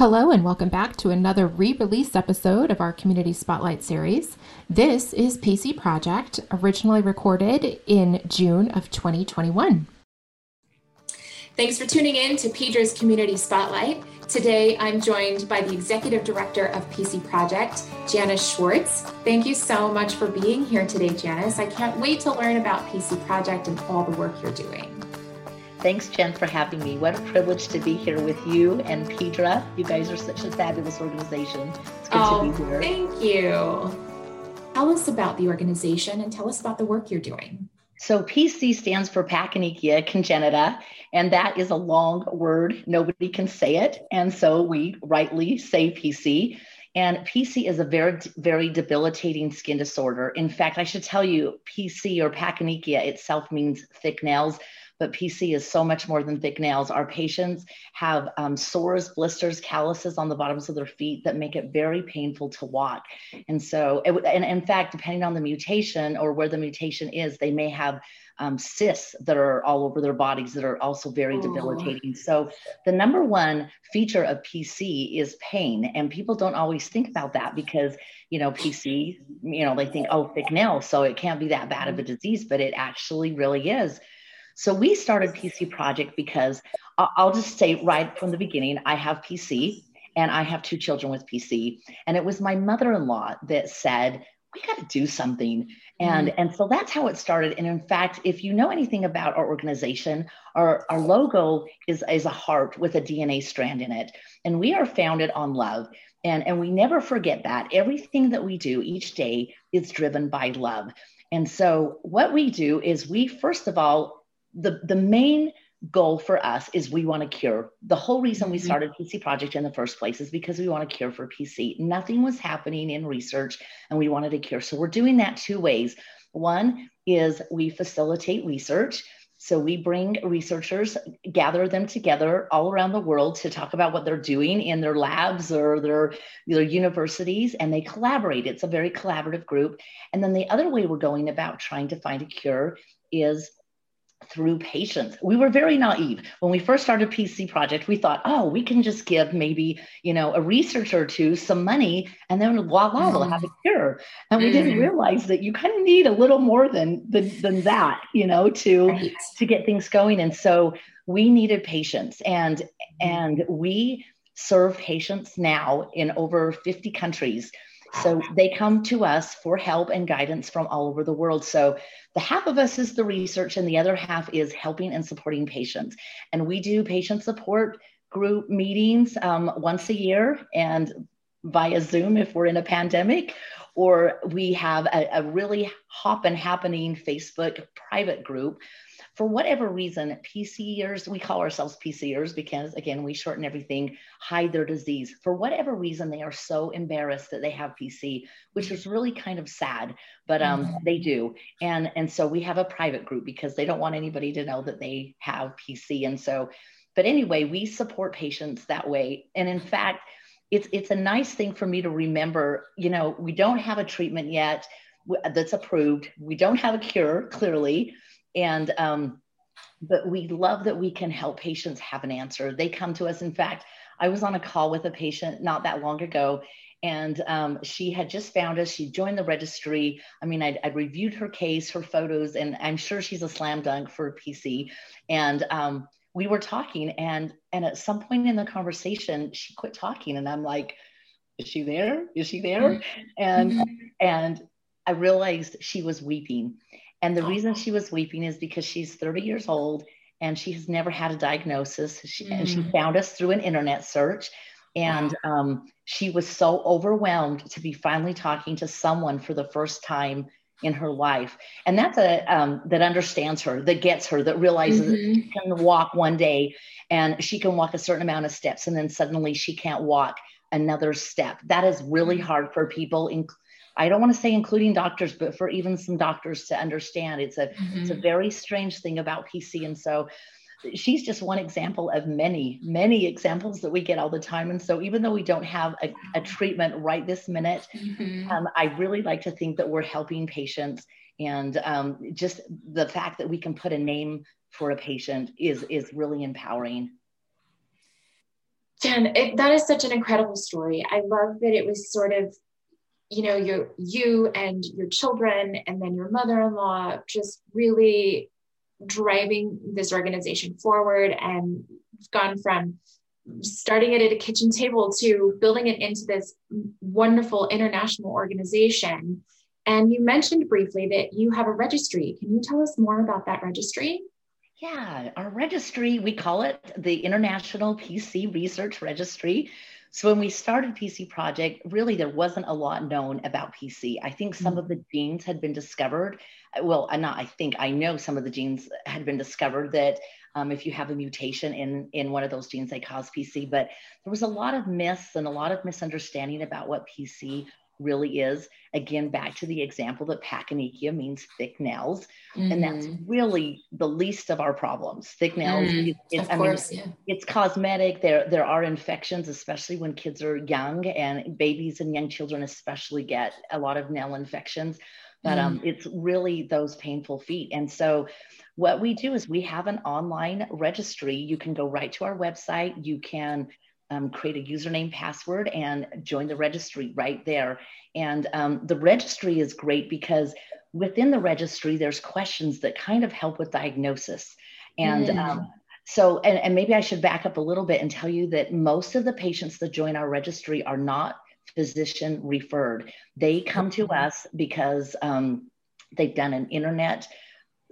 Hello, and welcome back to another re release episode of our Community Spotlight series. This is PC Project, originally recorded in June of 2021. Thanks for tuning in to Pedra's Community Spotlight. Today, I'm joined by the Executive Director of PC Project, Janice Schwartz. Thank you so much for being here today, Janice. I can't wait to learn about PC Project and all the work you're doing. Thanks, Jen, for having me. What a privilege to be here with you and Pedra. You guys are such a fabulous organization. It's good oh, to be oh, here. Thank you. Tell us about the organization and tell us about the work you're doing. So PC stands for Pachyonychia congenita, and that is a long word. Nobody can say it. And so we rightly say PC. And PC is a very, very debilitating skin disorder. In fact, I should tell you, PC or Pachyonychia itself means thick nails but PC is so much more than thick nails. Our patients have um, sores, blisters, calluses on the bottoms of their feet that make it very painful to walk. And so, it, and in fact, depending on the mutation or where the mutation is, they may have um, cysts that are all over their bodies that are also very oh. debilitating. So, the number one feature of PC is pain. And people don't always think about that because, you know, PC, you know, they think, oh, thick nails, so it can't be that bad of a disease, but it actually really is. So we started PC Project because I'll just say right from the beginning, I have PC and I have two children with PC. And it was my mother in law that said, we got to do something. And, mm-hmm. and so that's how it started. And in fact, if you know anything about our organization, our, our logo is, is a heart with a DNA strand in it. And we are founded on love. And, and we never forget that. Everything that we do each day is driven by love. And so what we do is we, first of all, the the main goal for us is we want to cure. The whole reason we mm-hmm. started PC Project in the first place is because we want to cure for PC. Nothing was happening in research and we wanted to cure. So we're doing that two ways. One is we facilitate research. So we bring researchers, gather them together all around the world to talk about what they're doing in their labs or their, their universities, and they collaborate. It's a very collaborative group. And then the other way we're going about trying to find a cure is through patients. We were very naive. When we first started PC Project, we thought, oh, we can just give maybe, you know, a researcher or two some money and then voila, mm. we'll have a cure. And we mm. didn't realize that you kind of need a little more than than, than that, you know, to right. to get things going. And so we needed patients and mm. and we serve patients now in over 50 countries so they come to us for help and guidance from all over the world. So the half of us is the research, and the other half is helping and supporting patients. And we do patient support group meetings um, once a year and via Zoom if we're in a pandemic, or we have a, a really hop and happening Facebook private group for whatever reason, PCers, we call ourselves PCers because, again, we shorten everything, hide their disease. For whatever reason, they are so embarrassed that they have PC, which is really kind of sad, but um, mm-hmm. they do. And, and so we have a private group because they don't want anybody to know that they have PC. And so, but anyway, we support patients that way. And in fact, it's, it's a nice thing for me to remember, you know, we don't have a treatment yet that's approved. We don't have a cure, clearly and um, but we love that we can help patients have an answer. They come to us. In fact, I was on a call with a patient not that long ago, and um, she had just found us. She joined the registry. I mean, I'd, I'd, reviewed her case, her photos, and I'm sure she's a slam dunk for PC. And um, we were talking, and and at some point in the conversation, she quit talking, and I'm like, "Is she there? Is she there?" Mm-hmm. And mm-hmm. and I realized she was weeping and the reason she was weeping is because she's 30 years old and she has never had a diagnosis. She, mm. And she mm. found us through an internet search. And um, she was so overwhelmed to be finally talking to someone for the first time in her life. And that's a um, that understands her, that gets her, that realizes mm-hmm. that she can walk one day and she can walk a certain amount of steps, and then suddenly she can't walk another step. That is really mm. hard for people, in, I don't want to say including doctors, but for even some doctors to understand, it's a mm-hmm. it's a mm-hmm. very strange thing about PC. And so she's just one example of many, many examples that we get all the time. And so even though we don't have a, a treatment right this minute, mm-hmm. um, I really like to think that we're helping patients. And um, just the fact that we can put a name for a patient is is really empowering. Jen, it, that is such an incredible story. I love that it was sort of, you know, your you and your children, and then your mother-in-law just really driving this organization forward and gone from starting it at a kitchen table to building it into this wonderful international organization. And you mentioned briefly that you have a registry. Can you tell us more about that registry? Yeah, our registry, we call it the International PC Research Registry. So when we started PC Project, really there wasn't a lot known about PC. I think some mm-hmm. of the genes had been discovered. Well, not I think I know some of the genes had been discovered that um, if you have a mutation in in one of those genes, they cause PC. But there was a lot of myths and a lot of misunderstanding about what PC really is. Again, back to the example that Pachyonychia means thick nails, mm-hmm. and that's mm-hmm. really the least of our problems. Thick nails, mm, it, I course, mean, yeah. it's cosmetic. There, there are infections, especially when kids are young, and babies and young children especially get a lot of nail infections. But mm. um, it's really those painful feet, and so what we do is we have an online registry. You can go right to our website. You can um, create a username password and join the registry right there. And um, the registry is great because within the registry, there's questions that kind of help with diagnosis. And mm. um, so, and, and maybe I should back up a little bit and tell you that most of the patients that join our registry are not physician referred. They come to us because um, they've done an internet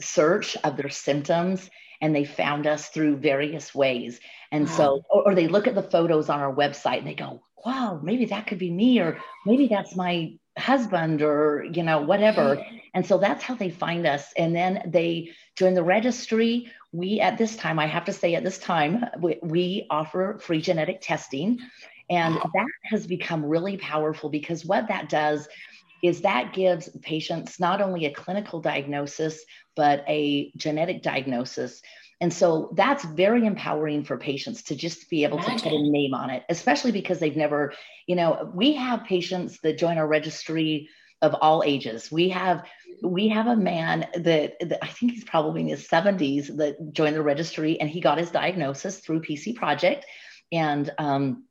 search of their symptoms and they found us through various ways. And wow. so, or, or, they look at the photos on our website and they go, wow, maybe that could be me, or maybe that's my husband, or, you know, whatever. Hmm. And so that's how they find us. And then they join the registry. We, at this time, I have to say, at this time, we, we offer free genetic testing. And that has become really powerful because what that does is that gives patients not only a clinical diagnosis, but a genetic diagnosis. And so that's very empowering for patients to just be able to put a name on it, especially because they've never, you know, we have patients that join our registry of all ages. We have we have a man that, that, I think he's probably in his 70s that joined the registry and he got his diagnosis through PC Project, and um,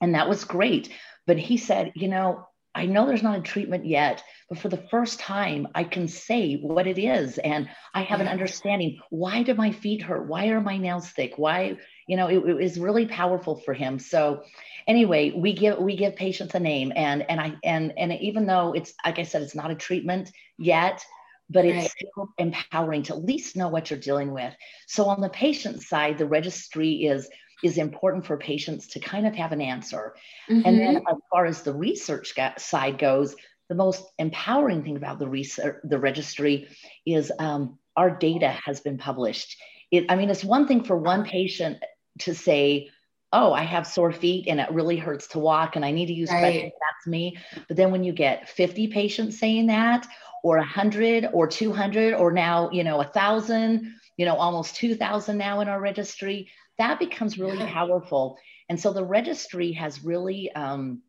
and that was great. But he said, you know, I know there's not a treatment yet, but for the first time, I can say what it is. And I have an understanding. Why do my feet hurt? Why are my nails thick? Why, you know, it, it is really powerful for him. So anyway, we give we give patients a name and and I and and even though it's like I said, it's not a treatment yet, but it's right. still empowering to at least know what you're dealing with. So on the patient side, the registry is is important for patients to kind of have an answer. Mm-hmm. And then mm-hmm. as far as the research side goes, the most empowering thing about the research, the registry is um, our data has been published. It, I mean, it's one thing for one patient to say, oh, I have sore feet and it really hurts to walk and I need to use right. crutches. That's me. But then when you get 50 patients saying that, or 100 or 200 or now, you know, a thousand, you know, almost 2000 now in our registry, that becomes really powerful. And so the registry has really, um,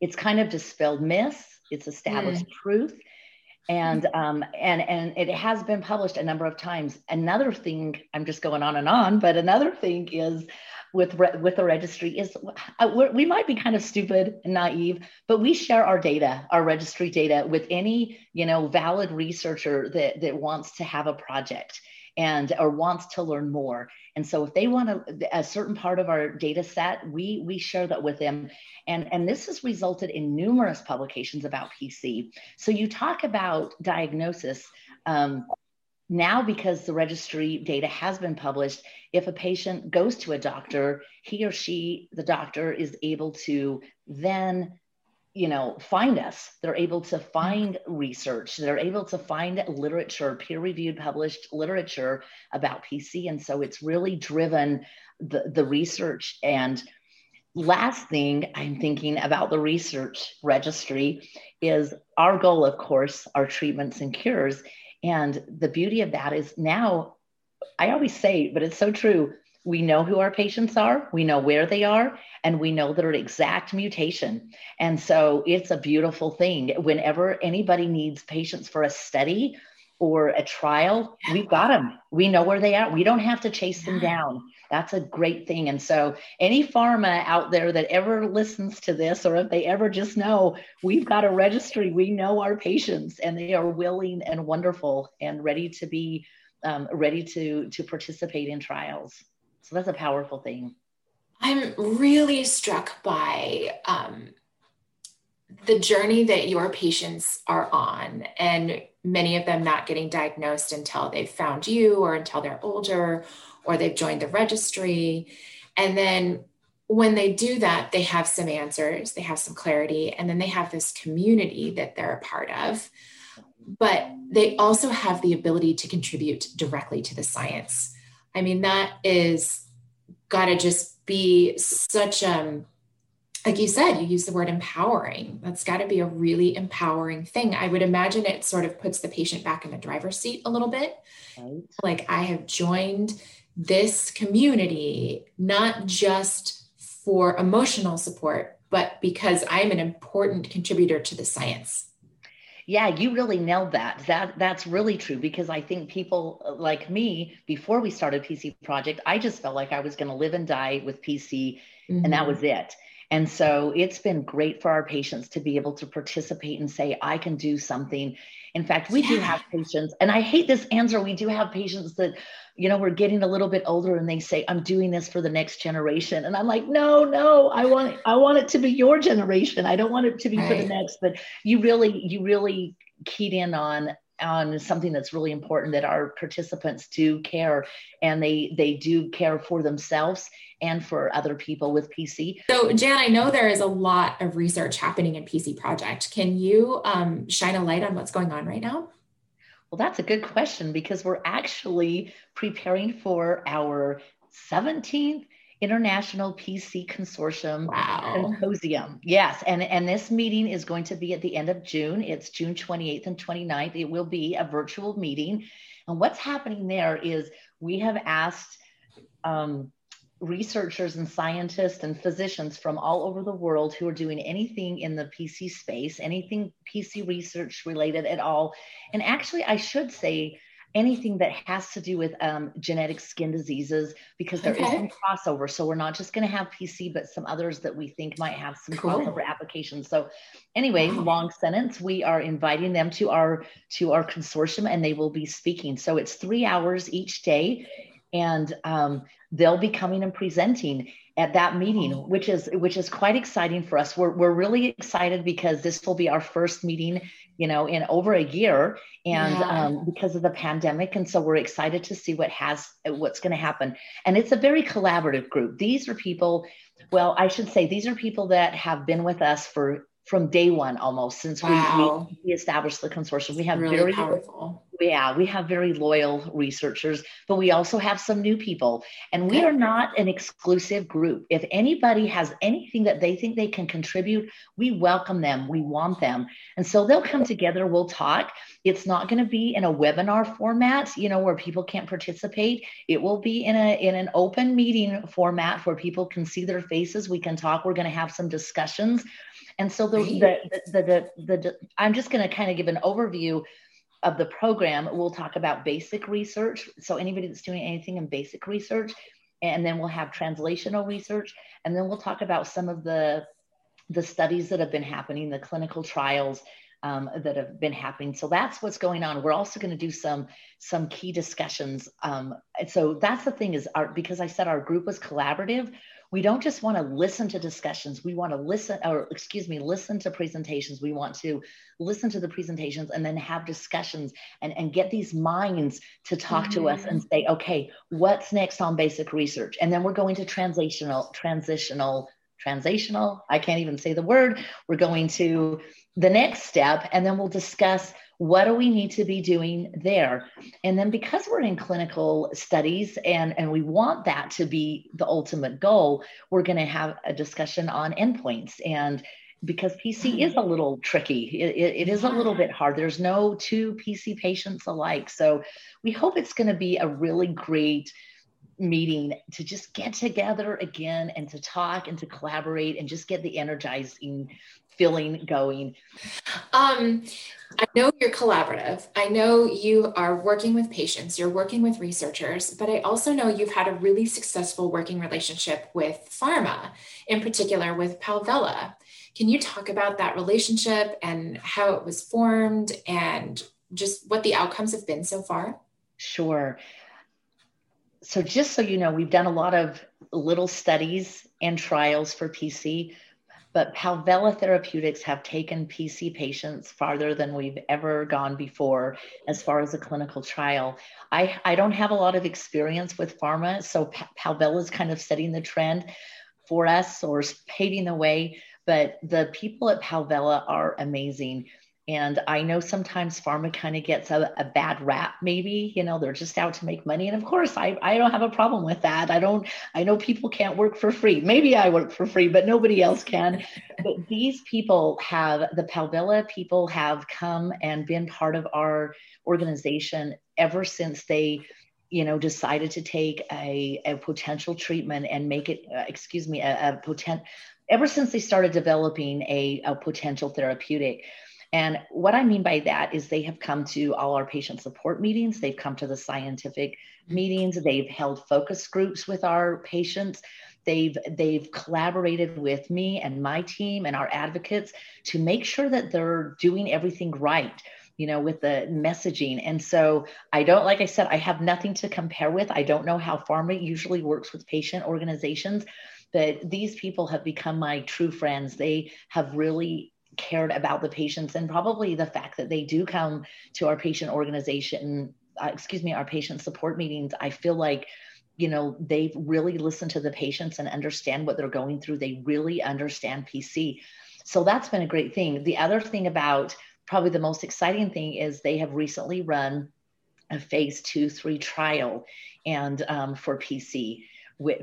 it's kind of dispelled myths, it's established mm. truth. And um, and and it has been published a number of times. Another thing, I'm just going on and on, but another thing is with re- with the registry is uh, we might be kind of stupid and naive, but we share our data, our registry data, with any you know valid researcher that that wants to have a project and or wants to learn more. And so if they want a, a certain part of our data set we we share that with them. And and this has resulted in numerous publications about pc so you talk about diagnosis um, now because the registry data has been published if a patient goes to a doctor he or she the doctor is able to then you know find us. They're able to find research. They're able to find literature peer reviewed published literature about pc and so it's really driven the, the research. And last thing i'm thinking about the research registry is our goal of course our treatments and cures and the beauty of that is now i always say but it's so true we know who our patients are, we know where they are, and we know their exact mutation. And so it's a beautiful thing. Whenever anybody needs patients for a study, or a trial, we've got them. We know where they are. We don't have to chase them down. That's a great thing. And so, any pharma out there that ever listens to this, or if they ever just know, we've got a registry, we know our patients, and they are willing and wonderful and ready to be um, ready to to participate in trials. So that's a powerful thing. I'm really struck by um, the journey that your patients are on, and many of them not getting diagnosed until they've found you or until they're older or they've joined the registry. And then when they do that, they have some answers, they have some clarity, and then they have this community that they're a part of. But they also have the ability to contribute directly to the science. I mean, that is got to just be such um like you said, you use the word empowering. That's got to be a really empowering thing. I would imagine it sort of puts the patient back in the driver's seat a little bit. Right. Like I have joined this community, not just for emotional support, but because I'm an important contributor to the science. Yeah, you really nailed that. That that's really true because I think people uh, like me before we started PC project, I just felt like I was going to live and die with PC mm-hmm. and that mm-hmm. was it. And so it's been great for our patients to be able to participate and say, I can do something. In fact, we yeah. do have patients, and I hate this answer. We do have patients that, you know, we're getting a little bit older and they say, I'm doing this for the next generation. And I'm like, no, no, I want I want it to be your generation. I don't want it to be right. for the next. But you really, you really keyed in on on something that's really important that our participants do care and they they do care for themselves and for other people with PC. So, Jan, I know there is a lot of research happening in PC Project. Can you um, shine a light on what's going on right now? Well, that's a good question because we're actually preparing for our 17th International PC Consortium wow. Symposium. Yes, and and this meeting is going to be at the end of June. It's June 28th and 29th. It will be a virtual meeting. And what's happening there is we have asked um, researchers and scientists and physicians from all over the world who are doing anything in the PC space, anything PC research related at all. And actually, I should say anything that has to do with um, genetic skin diseases because there okay. is some crossover. So we're not just going to have PC, but some others that we think might have some cool. crossover applications. So anyway, wow. long sentence. We are inviting them to our to our consortium, and they will be speaking. So it's three hours each day and um, they'll be coming and presenting at that meeting which is which is quite exciting for us. We're, we're really excited because this will be our first meeting you know in over a year. And yeah. um, because of the pandemic. And so we're excited to see what has what's going to happen. And it's a very collaborative group. These are people well i should say these are people that have been with us for from day one almost since wow. we, we, established the consortium. We have really very powerful. Yeah, we have very loyal researchers, but we also have some new people. And we are not an exclusive group. If anybody has anything that they think they can contribute, we welcome them. We want them. And so they'll come together, we'll talk. It's not going to be in a webinar format, you know, where people can't participate. It will be in a in an open meeting format where people can see their faces. We can talk. We're going to have some discussions and so the, the, the, the, the, I'm just going to kind of give an overview of the program. We'll talk about basic research. So anybody that's doing anything in basic research, and then we'll have translational research, and then we'll talk about some of the the studies that have been happening, the clinical trials um, that have been happening. So that's what's going on. We're also going to do some some key discussions. Um, so that's the thing is our because I said our group was collaborative we don't just want to listen to discussions we want to listen or excuse me listen to presentations we want to listen to the presentations and then have discussions and, and get these minds to talk mm-hmm. to us and mm-hmm. say okay what's next on basic research and then we're going to transitional transitional transitional i can't even say the word we're going to the next step and then we'll discuss what do we need to be doing there? And then because we're in clinical studies and and we want that to be the ultimate goal we're going to have a discussion on endpoints. And because pc mm-hmm. is a little tricky it, it, it is a little bit hard. There's no two pc patients alike. So we hope it's going to be a really great meeting to just get together again and to talk and to collaborate and just get the energizing feeling going? Um, I know you're collaborative. I know you are working with patients, you're working with researchers, but I also know you've had a really successful working relationship with pharma, in particular with Palvella. Can you talk about that relationship and how it was formed and just what the outcomes have been so far? Sure. So, just so you know, we've done a lot of little studies and trials for PC, but Palvella Therapeutics have taken PC patients farther than we've ever gone before as far as a clinical trial. I, I don't have a lot of experience with pharma, so Palvella is kind of setting the trend for us or paving the way. But the people at Palvella are amazing. And I know sometimes pharma kind of gets a, a, bad rap, maybe, you know, they're just out to make money. And of course, I, I don't have a problem with that. I don't, I know people can't work for free. Maybe I work for free, but nobody else can. but these people have, the Palvella people have come and been part of our organization ever since they, you know, decided to take a, a potential treatment and make it, uh, excuse me, a, a potent, ever since they started developing a, a potential therapeutic and what I mean by that is they have come to all our patient support meetings, they've come to the scientific mm-hmm. meetings, they've held focus groups with our patients. They've they've collaborated with me and my team and our advocates to make sure that they're doing everything right you know, with the messaging. And so I don't, like I said, I have nothing to compare with. I don't know how pharma usually works with patient organizations, but these people have become my true friends. They have really cared about the patients and probably the fact that they do come to our patient organization uh, excuse me our patient support meetings i feel like you know they've really listened to the patients and understand what they're going through. They really understand pc so that's been a great thing. The other thing about probably the most exciting thing is they have recently run a phase two three trial and um, for pc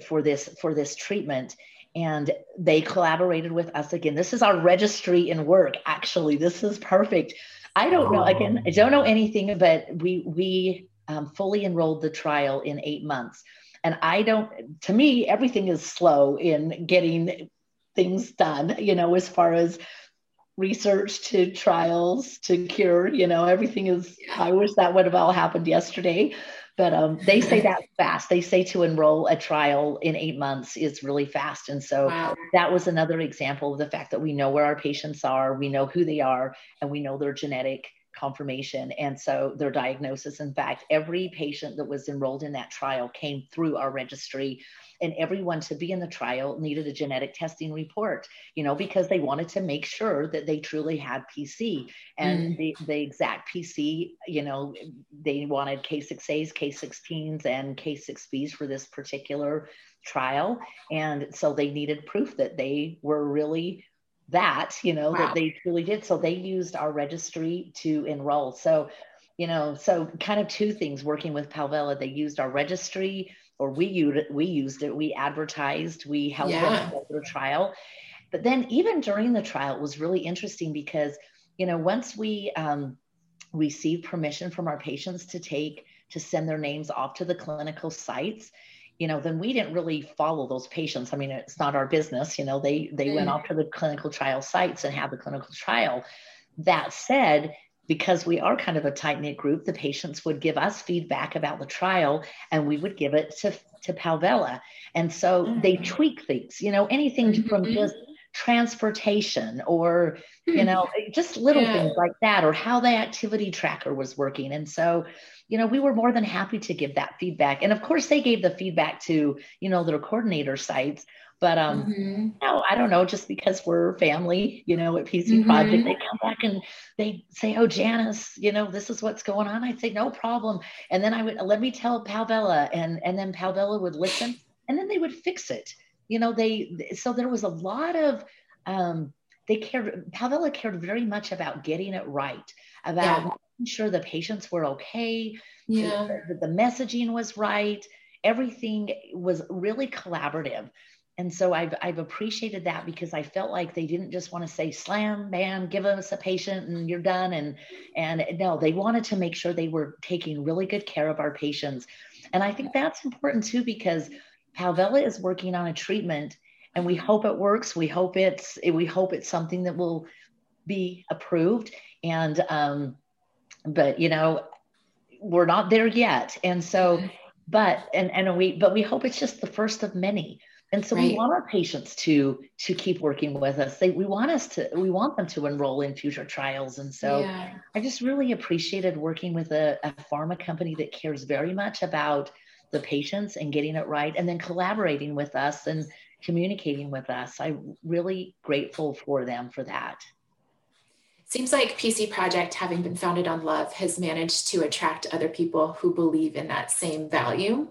for this for this treatment and they collaborated with us again. This is our registry in work. Actually, this is perfect. I don't know. Again, I don't know anything, but we we um, fully enrolled the trial in eight months, and I don't. To me, everything is slow in getting things done. You know, as far as research to trials to cure. You know, everything is. I wish that would have all happened yesterday. But um, they say that fast. They say to enroll a trial in eight months is really fast. And so wow. that was another example of the fact that we know where our patients are, we know who they are, and we know their genetic confirmation and so their diagnosis in fact every patient that was enrolled in that trial came through our registry and everyone to be in the trial needed a genetic testing report you know because they wanted to make sure that they truly had pc and mm. the, the exact pc you know they wanted k6as k16s and k6bs for this particular trial and so they needed proof that they were really that you know wow. that they truly did so they used our registry to enroll so you know so kind of two things working with palvella they used our registry or we used it, we used it, we advertised, we helped yeah. them through trial. But then even during the trial, it was really interesting because, you know, once we um, received permission from our patients to take to send their names off to the clinical sites, you know, then we didn't really follow those patients. I mean, it's not our business, you know, they they mm. went off to the clinical trial sites and had the clinical trial. That said, because we are kind of a tight knit group, the patients would give us feedback about the trial and we would give it to, to Palvella. And so mm-hmm. they tweak things, you know, anything mm-hmm. from just transportation or, you hmm. know, just little yeah. things like that, or how the activity tracker was working. And so, you know, we were more than happy to give that feedback. And of course, they gave the feedback to, you know, their coordinator sites but um, mm-hmm. no, I don't know. Just because we're family, you know, at PC mm-hmm. Project, they come back and they say, "Oh, Janice, you know, this is what's going on." I'd say, "No problem," and then I would let me tell Palvella, and and then Palvella would listen, and then they would fix it. You know, they so there was a lot of um, they cared. Palvella cared very much about getting it right, about yeah. Sure the patients were okay, yeah, the, the messaging was right everything was really collaborative and so I've, I've appreciated that because I felt like they didn't just want to say slam, bam, give us a patient and you're done. And, and no, they wanted to make sure they were taking really good care of our patients. And I think that's important too because Palvella is working on a treatment and we hope it works. We hope it's we hope it's something that will be approved. And um, but you know, we're not there yet. And so, but and and we but we hope it's just the first of many. And so right. we want our patients to to keep working with us. They we want us to we want them to enroll in future trials. And so yeah. I just really appreciated working with a, a pharma company that cares very much about the patients and getting it right and then collaborating with us and communicating with us. I'm really grateful for them for that. Seems like PC Project, having been founded on love, has managed to attract other people who believe in that same value.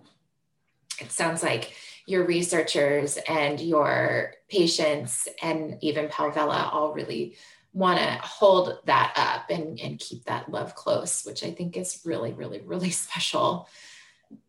It sounds like your researchers and your patients and even Palvella all really want to hold that up and, and keep that love close, which I think is really, really, really special.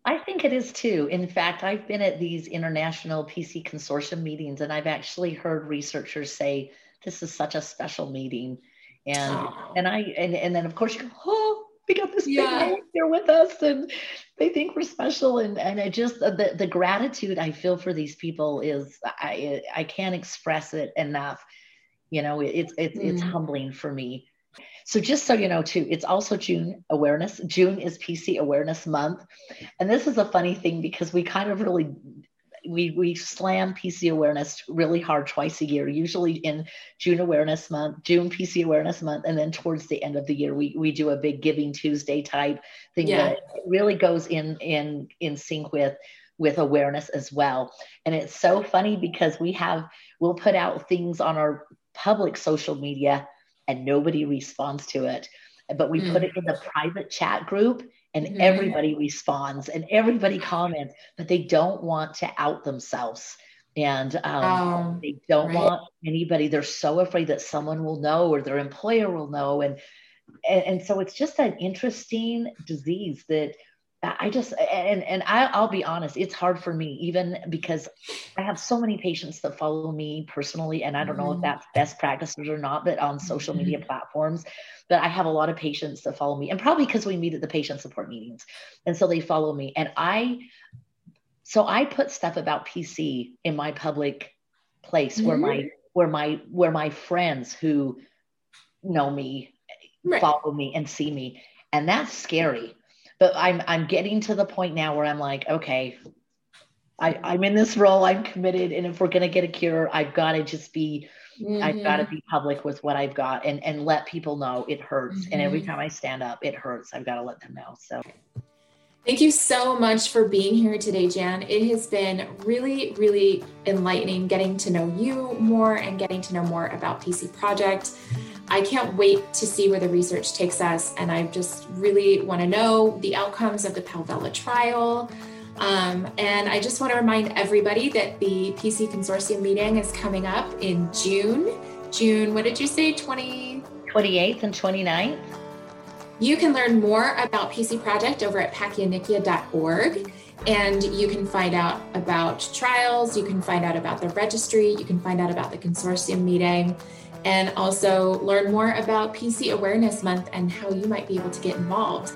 I think it is too. In fact, I've been at these international PC consortium meetings and I've actually heard researchers say this is such a special meeting. And and I and, and then of course you go, oh, we got this yeah. big here with us and they think we're special and and I just the the gratitude I feel for these people is I I can't express it enough. You know, it's it's mm. it's humbling for me so just so you know too, it's also June awareness. June is PC awareness month. And this is a funny thing because we kind of really we we slam PC awareness really hard twice a year, usually in June awareness month, June PC awareness month, and then towards the end of the year we we do a big giving Tuesday type thing yeah. that really goes in in in sync with with awareness as well. And it's so funny because we have we'll put out things on our public social media and nobody responds to it. But we mm. put it in the private chat group and mm. everybody responds and everybody comments, but they don't want to out themselves. And um, um, they don't right. want anybody, they're so afraid that someone will know or their employer will know. And, and, and so it's just an interesting disease that I just and and I, I'll be honest, it's hard for me even because I have so many patients that follow me personally, and I don't mm-hmm. know if mm-hmm. that's best practices or not, but on social media mm-hmm. platforms. But I have a lot of patients that follow me, and probably because we meet at the patient support meetings, and so they follow me. And I, so I put stuff about PC in my public place mm-hmm. where my mm-hmm. where my where my friends who know me right. follow me and see me, and that's scary but I'm I'm getting to the point now where I'm like, okay, I, I'm in this role, I'm committed, and if we're gonna get a cure, I've got to just be mm-hmm. I've got to be public with what I've got and and let people know it hurts. Mm-hmm. And every mm-hmm. time I stand up, it hurts. I've got to let them know. So Thank you so much for being here today, Jan. It has been really, really enlightening getting to know you more and getting to know more about PC Project. I can't wait to see where the research takes us. And I just really want to know the outcomes of the Palvella trial. Um, and I just want to remind everybody that the PC Consortium meeting is coming up in June. June, what did you say? 20? 28th and 29th. You can learn more about PC Project over at pachyonychia.org. And you can find out about trials, you can find out about the registry, you can find out about the consortium meeting and also learn more about PC Awareness Month and how you might be able to get involved.